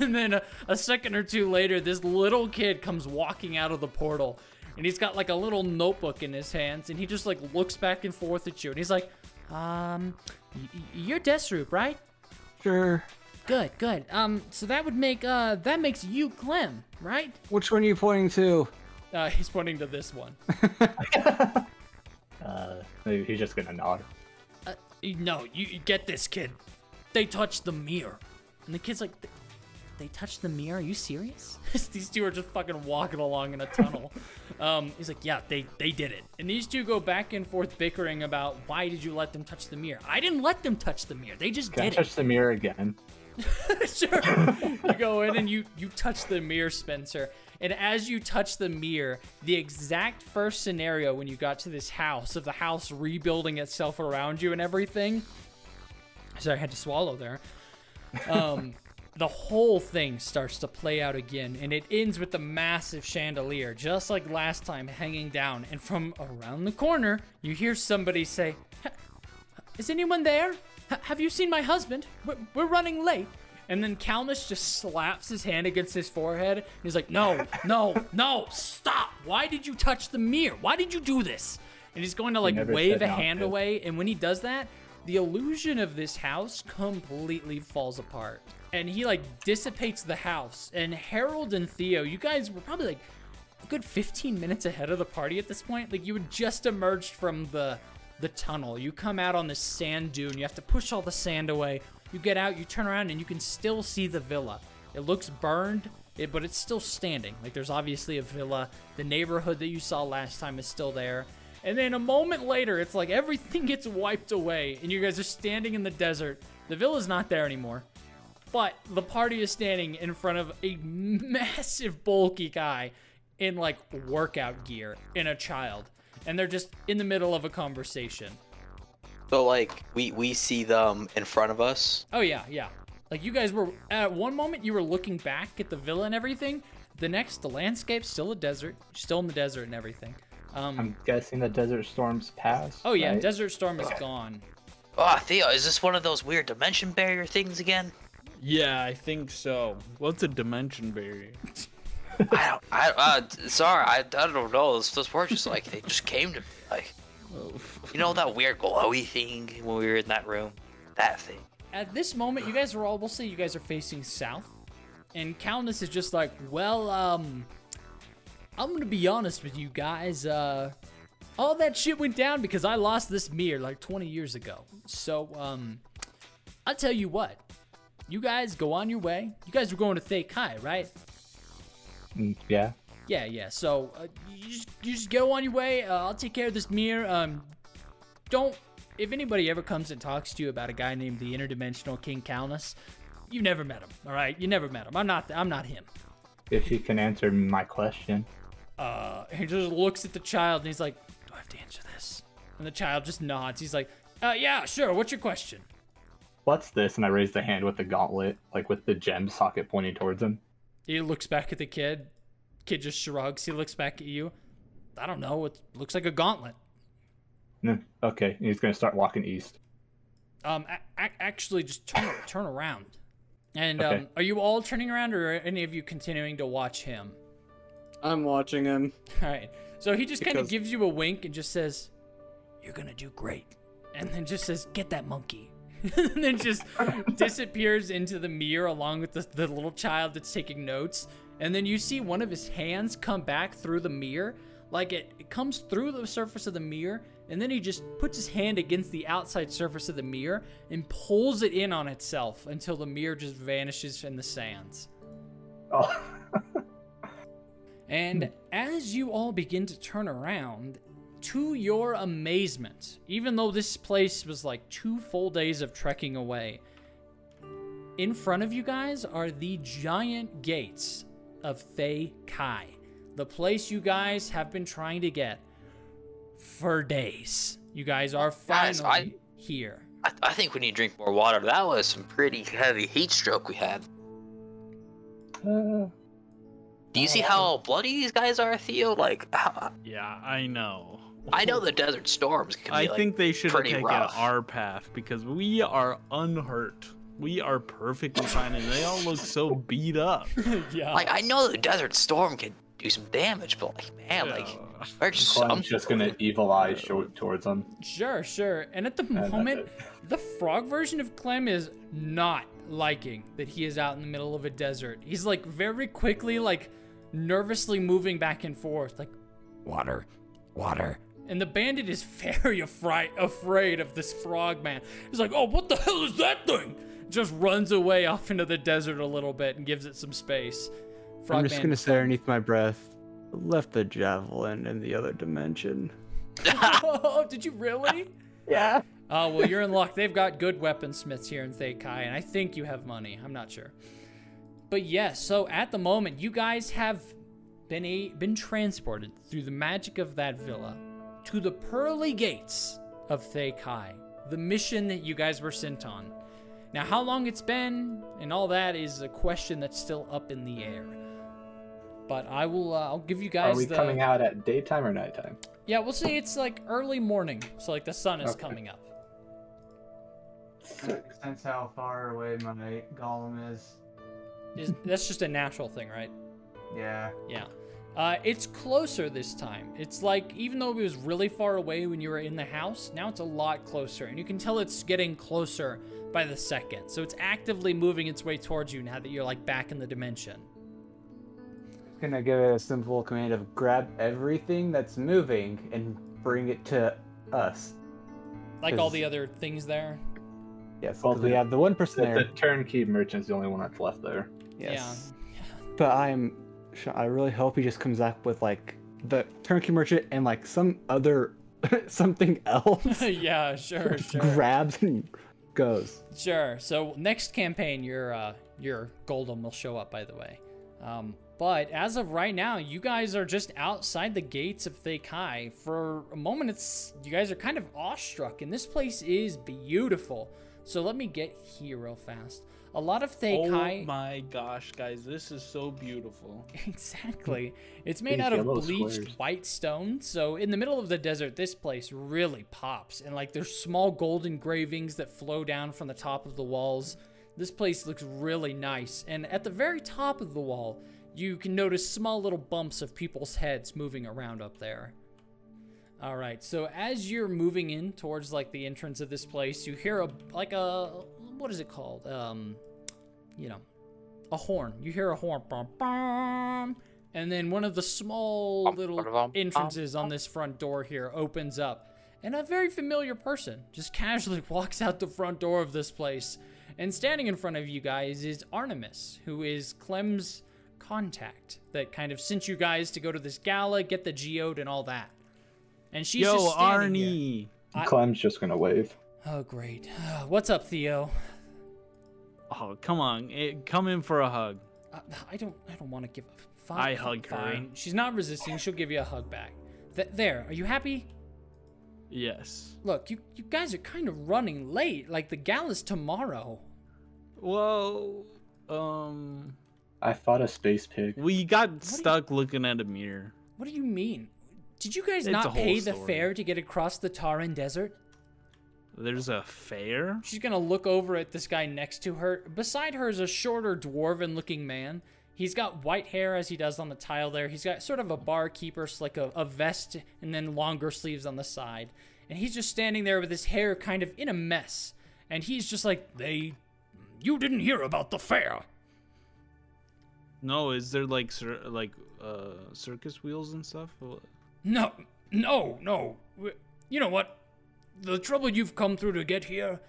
and then a, a second or two later, this little kid comes walking out of the portal and he's got like a little notebook in his hands and he just like looks back and forth at you and he's like, um, y- y- you're Desroop, right? Sure. Good, good. Um, so that would make uh that makes you Clem, right? Which one are you pointing to? Uh, he's pointing to this one. Uh, he's just gonna nod. Uh, no, you, you get this kid. They touched the mirror, and the kid's like, "They- they touched the mirror? Are you serious? these two are just fucking walking along in a tunnel. um, he's like, yeah, they they did it. And these two go back and forth bickering about why did you let them touch the mirror? I didn't let them touch the mirror. They just Can I did touch the mirror again? sure. you go in and you you touch the mirror, Spencer. And as you touch the mirror, the exact first scenario when you got to this house of the house rebuilding itself around you and everything. Sorry, I had to swallow there. Um, the whole thing starts to play out again, and it ends with the massive chandelier, just like last time, hanging down. And from around the corner, you hear somebody say, "Is anyone there? H- have you seen my husband? We're, we're running late." And then Calnus just slaps his hand against his forehead. And he's like, "No, no, no! Stop! Why did you touch the mirror? Why did you do this?" And he's going to like wave a hand away. And when he does that, the illusion of this house completely falls apart. And he like dissipates the house. And Harold and Theo, you guys were probably like a good 15 minutes ahead of the party at this point. Like you had just emerged from the the tunnel. You come out on this sand dune. You have to push all the sand away. You get out, you turn around, and you can still see the villa. It looks burned, it, but it's still standing. Like there's obviously a villa. The neighborhood that you saw last time is still there. And then a moment later, it's like everything gets wiped away, and you guys are standing in the desert. The villa's not there anymore. But the party is standing in front of a massive, bulky guy in like workout gear and a child. And they're just in the middle of a conversation. So like we we see them in front of us. Oh, yeah, yeah. Like you guys were, at one moment, you were looking back at the villa and everything. The next, the landscape's still a desert, still in the desert and everything. Um, I'm guessing the desert storms passed. oh, yeah, right? Desert Storm is gone. Oh, Theo, is this one of those weird dimension barrier things again? Yeah, I think so. What's a dimension barrier? I don't. I uh, sorry, I, I don't know. Those, those words just like they just came to me. Like you know that weird glowy thing when we were in that room. That thing. At this moment, you guys are all, we'll say you guys are facing south. And Calnus is just like, well, um, I'm gonna be honest with you guys. Uh, all that shit went down because I lost this mirror like 20 years ago. So, um, I'll tell you what. You guys go on your way. You guys were going to Thay Kai, right? Mm, yeah. Yeah, yeah. So uh, you, just, you just go on your way. Uh, I'll take care of this mirror. Um, don't. If anybody ever comes and talks to you about a guy named the Interdimensional King Calnus, you never met him. All right, you never met him. I'm not. I'm not him. If you can answer my question. Uh, he just looks at the child and he's like, "Do I have to answer this?" And the child just nods. He's like, "Uh, yeah, sure. What's your question?" What's this? And I raise the hand with the gauntlet, like with the gem socket pointing towards him. He looks back at the kid. Kid just shrugs. He looks back at you. I don't know. It looks like a gauntlet. Mm, Okay, he's gonna start walking east. Um, a- a- actually, just turn turn around. And Okay. um, are you all turning around, or are any of you continuing to watch him? I'm watching him. All right. So he just kind of gives you a wink and just says, "You're gonna do great," and then just says, "Get that monkey," and then just disappears into the mirror along with the, the little child that's taking notes. And then you see one of his hands come back through the mirror, like it, it comes through the surface of the mirror, and then he just puts his hand against the outside surface of the mirror and pulls it in on itself until the mirror just vanishes in the sands. Oh. And as you all begin to turn around, to your amazement, even though this place was like two full days of trekking away, in front of you guys are the giant gates of Thay Kai, the place you guys have been trying to get for days. You guys are Guys, finally I- here. I, I think we need to drink more water. That was some pretty heavy heat stroke we had. Uh, Do you see how bloody these guys are, Theo? Like, how, Yeah, I know. I know the desert storms can be I like, think they should have pretty taken rough. our path because we are unhurt. We are perfectly fine, and they all look so beat up. yeah. like I know the desert storm can do some damage, but like, man, like, Yeah. there's some. Clem's just gonna evil eye short towards them. Sure, sure. And at the that's moment, the frog version of Clem is not liking that he is out in the middle of a desert. He's like very quickly, like nervously moving back and forth, like. Water. Water. And the bandit is very afraid afraid of this frog man. He's like, "Oh, what the hell is that thing?" Just runs away off into the desert a little bit and gives it some space. Frog I'm just gonna say underneath my breath, left the javelin in the other dimension. oh, did you really? Yeah. Oh, well, you're in luck. They've got good weaponsmiths here in Thaykai, and I think you have money. I'm not sure. But yes, so at the moment, you guys have been a, been transported through the magic of that villa to the pearly gates of Thaykai, the mission that you guys were sent on. Now, how long it's been and all that is a question that's still up in the air. But I will, uh, I'll give you guys Are we the. coming out at daytime or nighttime? Yeah, we'll see. it's like early morning, so like the sun is Okay. coming up. Sense how far away my golem is. Is, that's just a natural thing, right? Yeah. Yeah. Uh, it's closer this time. It's like, even though it was really far away when you were in the house, now it's a lot closer. And you can tell it's getting closer by the second. So it's actively moving its way towards you now that you're like back in the dimension. I'm Gonna give it a simple command of grab everything that's moving and bring it to us. Like all the other things there. Yes, Well, because we the- have the one person The, the there. turnkey merchant's the only one that's left there. Yes. But I'm. I really hope he just comes up with like the turnkey merchant and like some other something else. yeah, sure, sure. grabs and goes. Sure. So next campaign, your uh, your Goldem will show up. By the way, um, but as of right now, you guys are just outside the gates of Thaykai. For a moment, it's you guys are kind of awestruck, and this place is beautiful. So let me get here real fast. A lot of Oh my gosh, guys, this is so beautiful. Exactly. It's made These out of bleached squares. white stone. So in the middle of the desert, this place really pops. And like there's small gold engravings that flow down from the top of the walls. This place looks really nice. And at the very top of the wall, you can notice small little bumps of people's heads moving around up there. All right. So as you're moving in towards like the entrance of this place, you hear a like a what is it called? Um, you know, a horn. You hear a horn. Bum, bum, and then one of the small Bum, little bum, bum, entrances on this front door here opens up. And a very familiar person just casually walks out the front door of this place. And standing in front of you guys is Artemis, who is Clem's contact that kind of sent you guys to go to this gala, get the geode, and all that. And she's Yo, just standing here. Arnie. I- Clem's just gonna wave. Oh, great. What's up, Theo? Oh, come on, eh, come in for a hug. Uh, I don't. I don't want to give. Fine, I fine, hug her. Fine. She's not resisting. She'll give you a hug back. Th- there. Are you happy? Yes. Look, you you guys are kind of running late. Like the gala's tomorrow. Well, um, I fought a space pig. we got you- stuck looking at a mirror. What do you mean? Did you guys It's not whole pay the fare to get across the Taran Desert? There's a fair. She's gonna look over at this guy next to her. Beside her is a shorter dwarven-looking man. He's got white hair as he does on the tile there. He's got sort of a barkeeper, so like a, a vest and then longer sleeves on the side. And he's just standing there with his hair kind of in a mess. And he's just like, they, you didn't hear about the fair. No, is there like cir- like uh circus wheels and stuff? No, no, no. You know what? The trouble you've come through to get here,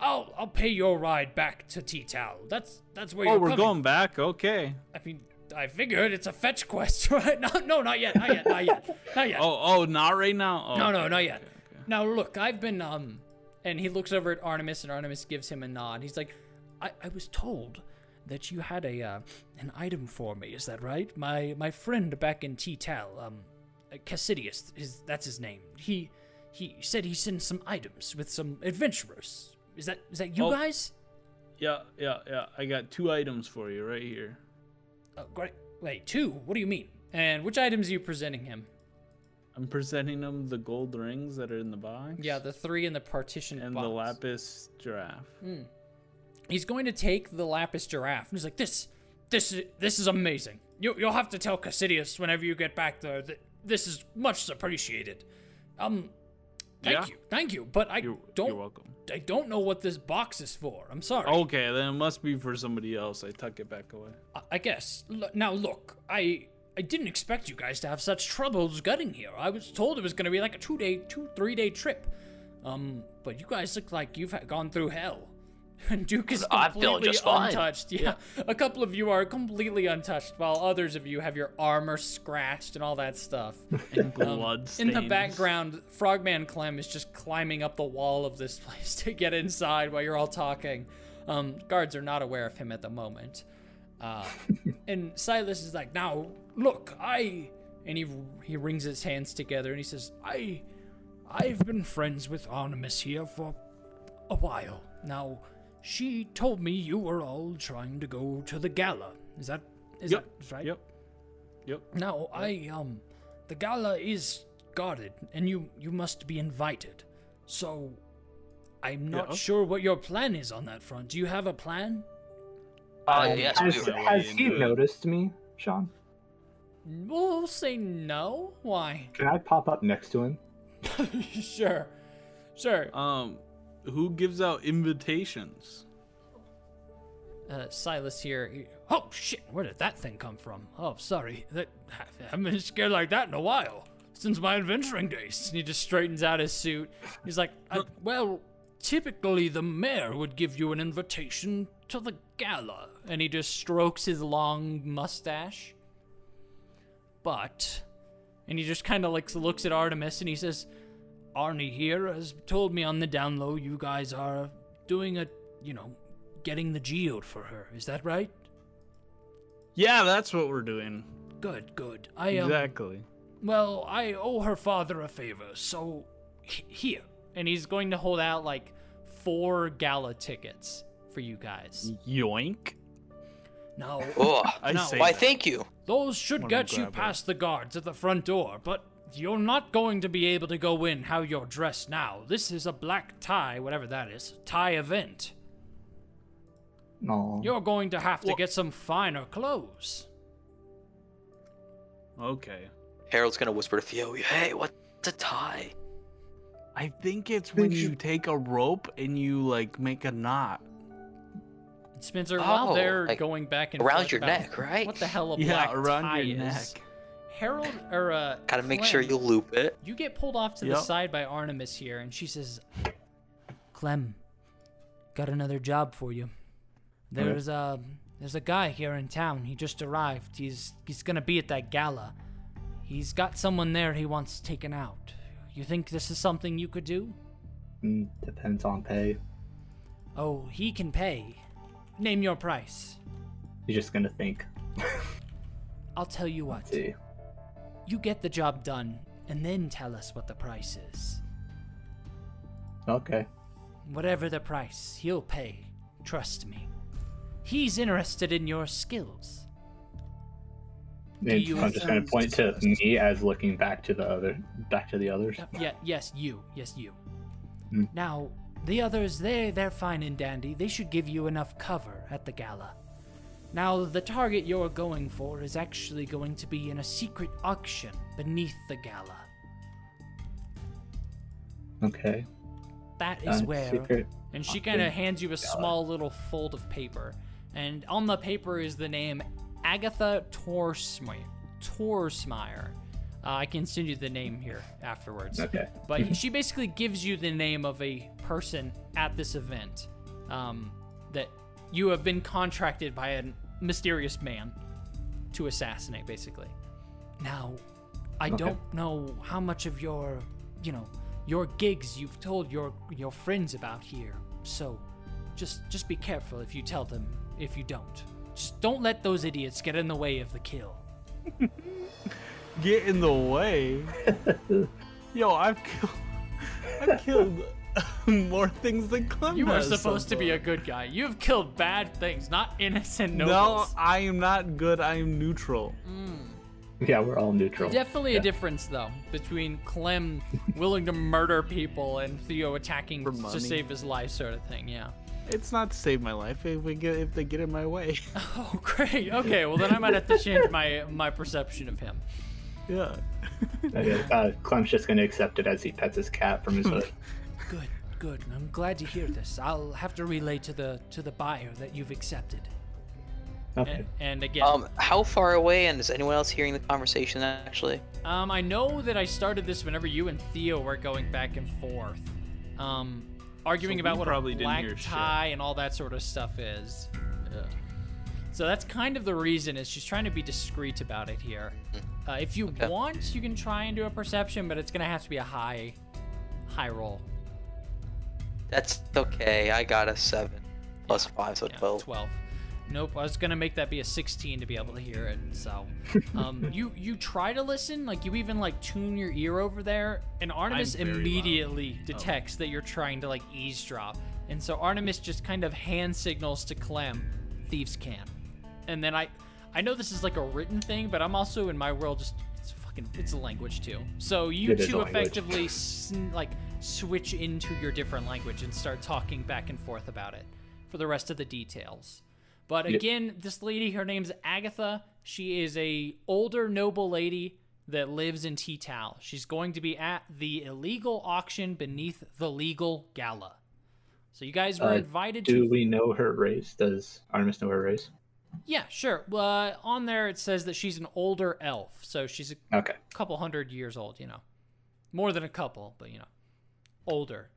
I'll I'll pay your ride back to T-Tal. That's that's where Oh, you're Oh, we're coming going back. Okay. I mean, I figured it's a fetch quest, right? No, no, not yet, not yet, not yet, not yet. Oh, oh, not right now. Oh, no, no, okay, not yet. okay. Now look, I've been um, and he looks over at Artemis, and Artemis gives him a nod. He's like, I, I was told that you had a uh, an item for me. Is that right? My my friend back in T-Tal, um, Cassidius, is that's his name. He he said he sent some items with some adventurers. Is that is that you Oh. guys? Yeah, yeah, yeah. I got two items for you right here. Oh, great. Wait, two? What do you mean? And which items are you presenting him? I'm presenting him the gold rings that are in the box. Yeah, the three in the partition and box. the lapis giraffe. He's going to take the lapis giraffe, and he's like, "This, this, is this is amazing. You, you'll have to tell Cassidius whenever you get back there that this is much appreciated. Um, thank Yeah. you, thank you. But I You're, don't, you're welcome. I don't know what this box is for. I'm sorry. Okay, then it must be for somebody else. I tuck it back away. I- I guess. L- now look, I I didn't expect you guys to have such troubles getting here. I was told it was going to be like a two day, two three day trip. Um, but you guys look like you've gone through hell. And Duke is I'm completely just untouched. Yeah. a couple of you are completely untouched, while others of you have your armor scratched and all that stuff. And Um, blood in the background, Frogman Clem is just climbing up the wall of this place to get inside while you're all talking. Um, guards are not aware of him at the moment. Uh, and Silas is like, "Now, look, I," and he he wrings his hands together and he says, "I, I've been friends with Artemis here for a while now. She told me you were all trying to go to the gala. Is that is Yep, that right? Yep. Yep. Now, I um the gala is guarded and you you must be invited. So I'm not Yeah. sure what your plan is on that front. Do you have a plan? Uh, Um, yes, has, we has he into it. noticed me, Sean? We'll say no. Why? Can I pop up next to him? sure. Sure. Um, who gives out invitations? Uh, Silas here. he- oh shit! Where did that thing come from? Oh, sorry. That I haven't been scared like that in a while since my adventuring days. And he just straightens out his suit. He's like, "Uh, well, typically the mayor would give you an invitation to the gala, and he just strokes his long mustache. But, and he just kind of like looks at Artemis and he says, Arnie here has told me on the down low you guys are doing a, you know, getting the geode for her. Is that right? Yeah, that's what we're doing. Good, good. I um, Exactly. well, I owe her father a favor, so h- here. And he's going to hold out like four gala tickets for you guys. Yoink. No. Oh, I No. say why? that. Thank you. those should Wanna get you grab it. past the guards at the front door, but you're not going to be able to go in how you're dressed now. This is a black tie, whatever that is, tie event. No. You're going to have to Well- get some finer clothes. Okay. Harold's gonna whisper to Theo, "Hey, what's a tie?" I think it's when you you- take a rope and you like make a knot. Spencer, while Oh, they're like going back and around forth your about neck, right? What the hell a Yeah, black around tie your is? neck. Harold or uh, Gotta make sure you loop it. You get pulled off to the side by Artemis here, and she says, "Clem, got another job for you. There's a there's a guy here in town. He just arrived. He's he's gonna be at that gala. He's got someone there he wants taken out. You think this is something you could do? Mm, depends on pay. Oh, he can pay. Name your price. He's just gonna think. I'll tell you what. You get the job done, and then tell us what the price is. Okay. Whatever the price, he'll pay. Trust me. He's interested in your skills. You I'm just gonna point to me as looking back to the other, back to the others. Yeah, yes, you. Yes, you. Hmm. Now, the others, they they're fine and dandy. They should give you enough cover at the gala. Now, the target you're going for is actually going to be in a secret auction beneath the gala. Okay. That is Uh, where secret. And she kind of hands you a small little fold of paper. And on the paper is the name Agatha Torsmeyer. Torsmeyer. Uh, I can send you the name here afterwards. Okay. But she basically gives you the name of a person at this event um, that you have been contracted by a mysterious man to assassinate, basically. Now, I Okay. don't know how much of your, you know, your gigs you've told your your friends about here. So, just just be careful if you tell them. If you don't, Just don't let those idiots get in the way of the kill. Get in the way. Yo, I've killed. I've killed more things than Clem. You were has so supposed to be a good guy. You've killed bad things, not innocent nobles. No. I am not good. I am neutral. Yeah, we're all neutral. Definitely Yeah. a difference, though, between Clem willing to murder people and Theo attacking For to save his life, sort of thing. Yeah. It's not to save my life if we get if they get in my way. Oh, great. Okay, well then I might have to change my my perception of him. yeah. Okay, uh, Clem's just gonna accept it as he pets his cat from his hood. Good, good. I'm glad to hear this. I'll have to relay to the to the buyer that you've accepted. Okay. And, and again, Um, how far away, and is anyone else hearing the conversation actually? Um, I know that I started this whenever you and Theo were going back and forth, um, arguing So about what probably a black hear shit. tie and all that sort of stuff is. Yeah. So that's kind of the reason is she's trying to be discreet about it here. Uh, if you Okay. want, you can try and do a perception, but it's gonna have to be a high, high roll. That's okay. I got a seven plus five, so Yeah, twelve. 12. Nope, I was gonna make that be a 16 to be able to hear it. So, um, you you try to listen, like you even like tune your ear over there, and Artemis very loud. immediately detects that you're trying to like eavesdrop, and so Artemis just kind of hand signals to Clem, "Thieves can," and then I, I know this is like a written thing, but I'm also in my world just it's fucking it's a language too. So you It is a two effectively s- like switch into your different language and start talking back and forth about it for the rest of the details. But Yep. again, this lady, her name's Agatha. She is a older noble lady that lives in T-Tal. She's going to be at the illegal auction beneath the legal gala. So you guys were Uh, invited Do to. we know her race? Does Artemis know her race? Yeah, sure. Uh, on there it says that she's an older elf, so she's a Okay. couple hundred years old. You know, more than a couple, but you know, older.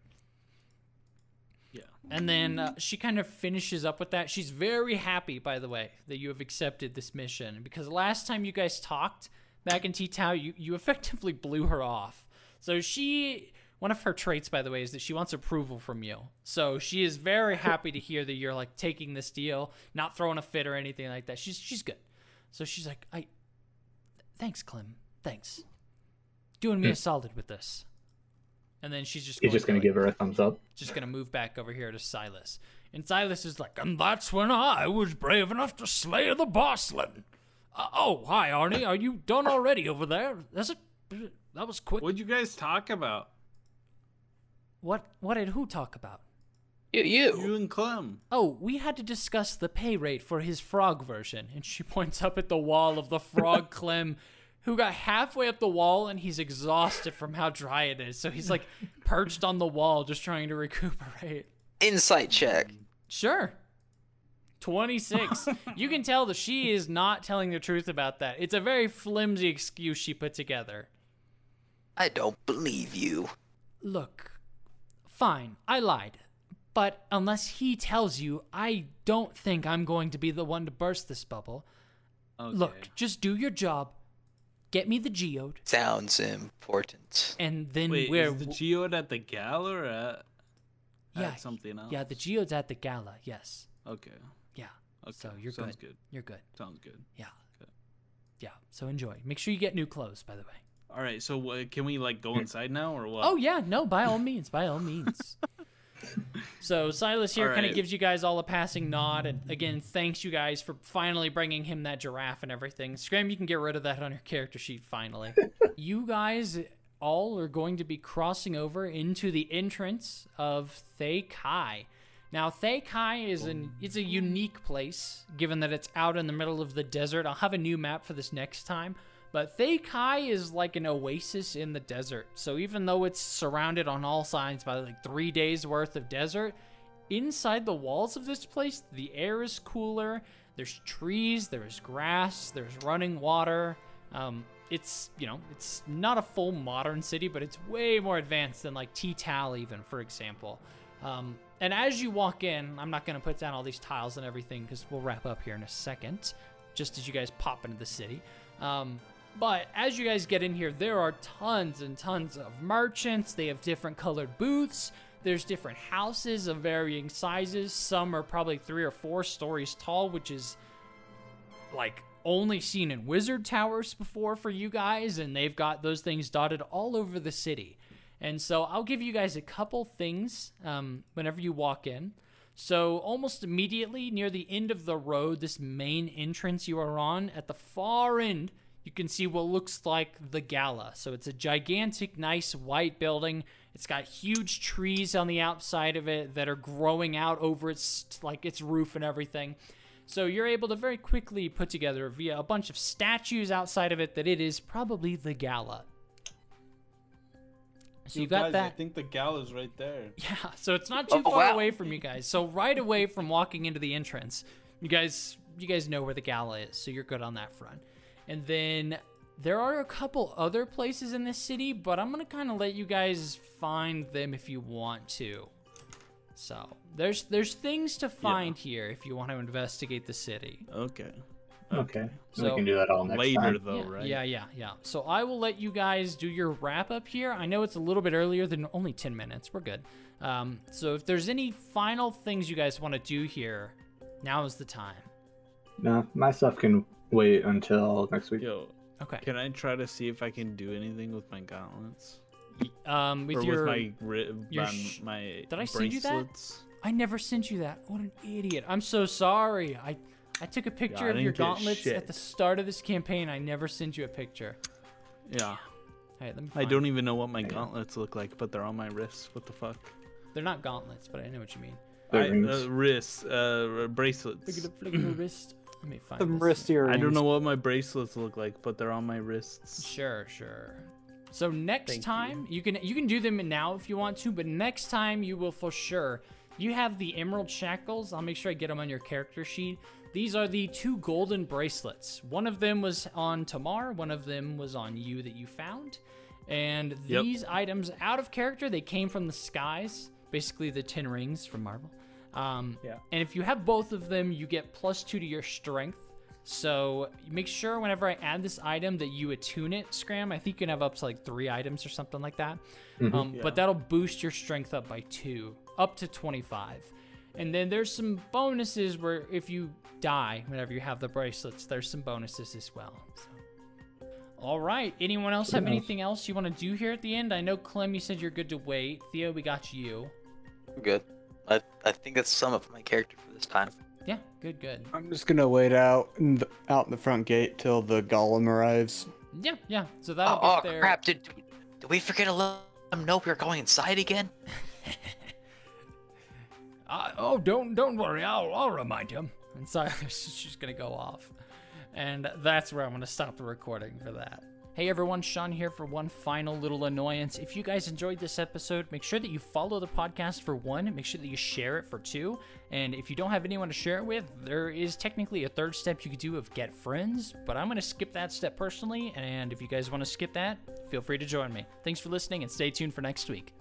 Yeah. And then uh, she kind of finishes up with that. She's very happy, by the way, that you have accepted this mission because last time you guys talked back in T Town, you, you effectively blew her off. So she, one of her traits, by the way, is that she wants approval from you. So she is very happy to hear that you're like taking this deal, not throwing a fit or anything like that. She's she's good. So she's like, I, thanks, Clem, thanks, doing me a solid with this. And then she's just He's going just gonna like- give her a thumbs up. just gonna move back over here to Silas. And Silas is like, and that's when I was brave enough to slay the Bosslin. Uh, oh, hi, Arnie. Are you done already over there? That's it. That was quick. What'd you guys talk about? What? What did who talk about? You, you. You and Clem. Oh, we had to discuss the pay rate for his frog version. And she points up at the wall of the frog Clem, who got halfway up the wall and he's exhausted from how dry it is. So he's like perched on the wall just trying to recuperate. Insight check. Sure. 26. you can tell that she is not telling the truth about that. It's a very flimsy excuse she put together. I don't believe you. Look, fine, I lied. But unless he tells you, I don't think I'm going to be the one to burst this bubble. Okay. Look, just do your job. Get me the geode, Sounds important. and then Wait, we're is the geode at the gala or at, yeah, at something else? yeah, the geode's at the gala. Yes, Okay. yeah. Okay. So you're Sounds good. good. You're good. Sounds good. Yeah, Okay. yeah. So enjoy. Make sure you get new clothes, by the way. All right. So uh, can we like go inside now or what? Oh yeah, no, by all means, by all means. so Silas here kind of gives you guys all a passing nod, and again, thanks you guys for finally bringing him that giraffe and everything. Scram, you can get rid of that on your character sheet finally. you guys all are going to be crossing over into the entrance of Thay Kai. Now, Thay Kai is an it's a unique place, given that it's out in the middle of the desert. I'll have a new map for this next time. But Thay Kai is like an oasis in the desert. So even though it's surrounded on all sides by like three days worth of desert, inside the walls of this place, the air is cooler. There's trees, there's grass, there's running water. Um, it's you know it's not a full modern city, but it's way more advanced than like T Tal even, for example. Um, and as you walk in, I'm not gonna put down all these tiles and everything because we'll wrap up here in a second. Just as you guys pop into the city. Um, but as you guys get in here, there are tons and tons of merchants. They have different colored booths. There's different houses of varying sizes. Some are probably three or four stories tall, which is like only seen in wizard towers before for you guys, and they've got those things dotted all over the city. And so I'll give you guys a couple things um, whenever you walk in. So, almost immediately near the end of the road, this main entrance you are on, at the far end, you can see what looks like the gala. So, it's a gigantic, nice white building. It's got huge trees on the outside of it that are growing out over its like its roof and everything. So you're able to very quickly put together via a bunch of statues outside of it that it is probably the gala. So you got guys, that. I think the gala's right there. Yeah, so it's not oh, too Oh, far wow. away from you guys. So right away from walking into the entrance, you guys you guys know where the gala is, so you're good on that front. And then there are a couple other places in this city, but I'm gonna kind of let you guys find them if you want to. So there's there's things to find here if you want to investigate the city. Okay. Okay. So- we can do that all next Later time. though, yeah, right? yeah, yeah, yeah. So I will let you guys do your wrap up here. I know it's a little bit earlier than only 10 minutes. We're good. Um, so if there's any final things you guys want to do here, now is the time. No, my stuff can wait until next week. Yo, Okay. can I try to see if I can do anything with my gauntlets? Um, with or your, with my ri- your my, sh- my Did I send you that? I never sent you that. What an idiot. I'm so sorry. I I took a picture I of your gauntlets shit. at the start of this campaign. I never sent you a picture. Yeah. All right, let me I don't even know what my gauntlets look like, but they're on my wrists. What the fuck? They're not gauntlets, but I know what you mean. The I, uh, wrists, uh, Look at bracelets. the flick of the wrist. Let me find Some this. wrist earrings. I don't know what my bracelets look like, but they're on my wrists. Sure, sure. So next Thank time you. can you can do them now if you want to, but next time you will for sure. You have the emerald shackles. I'll make sure I get them on your character sheet. These are the two golden bracelets. One of them was on Tamar, one of them was on you that you found. And Yep. these items out of character, they came from the skies, basically the 10 rings from Marvel. Um, Yeah. And if you have both of them, you get plus two to your strength. So make sure whenever I add this item that you attune it, Scram. I think you can have up to like three items or something like that. Um, Yeah. But that'll boost your strength up by two, up to 25. And then there's some bonuses where if you die whenever you have the bracelets, there's some bonuses as well. So. All right. Anyone else have anything else you want to do here at the end? I know Clem, you said you're good to wait. Theo, we got you. I'm good. I I think that's some of my character for this time. Yeah, good, good. I'm just gonna wait out in the, out in the front gate till the golem arrives. Yeah, yeah. So Oh, that'll oh get there. crap! Did did we forget to let them know we were going inside again? Uh, oh, don't don't worry. I'll I'll remind him. And so she's gonna go off, and that's where I'm gonna stop the recording for that. Hey everyone, Sean here for one final little annoyance. If you guys enjoyed this episode, make sure that you follow the podcast for one, make sure that you share it for two, and if you don't have anyone to share it with, there is technically a third step you could do of get friends, but I'm gonna skip that step personally, and if you guys want to skip that, feel free to join me. Thanks for listening and stay tuned for next week.